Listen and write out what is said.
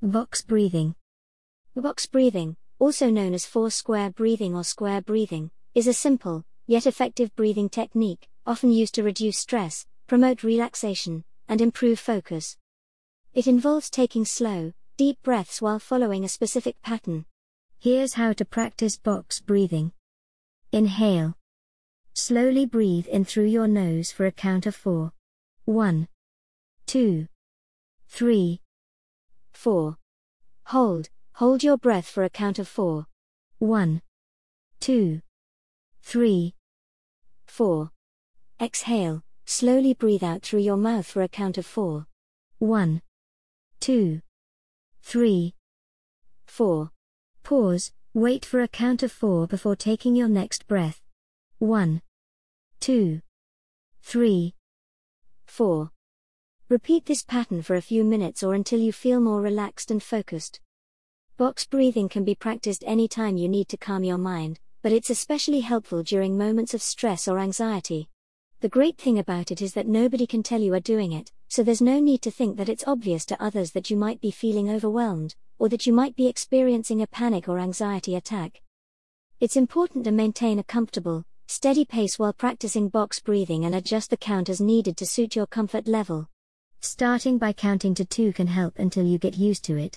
Box breathing. Box breathing, also known as four square breathing or square breathing, is a simple, yet effective breathing technique, often used to reduce stress, promote relaxation, and improve focus. It involves taking slow, deep breaths while following a specific pattern. Here's how to practice box breathing. Inhale. Slowly breathe in through your nose for a count of four. One, two, three, four. Hold, hold your breath for a count of four. One, two, three, four. Exhale, slowly breathe out through your mouth for a count of four. One, two, three, four. Pause, wait for a count of four before taking your next breath. One, two, three, four. Repeat this pattern for a few minutes or until you feel more relaxed and focused. Box breathing can be practiced anytime you need to calm your mind, but it's especially helpful during moments of stress or anxiety. The great thing about it is that nobody can tell you are doing it, so there's no need to think that it's obvious to others that you might be feeling overwhelmed, or that you might be experiencing a panic or anxiety attack. It's important to maintain a comfortable, steady pace while practicing box breathing and adjust the count as needed to suit your comfort level. Starting by counting to two can help until you get used to it.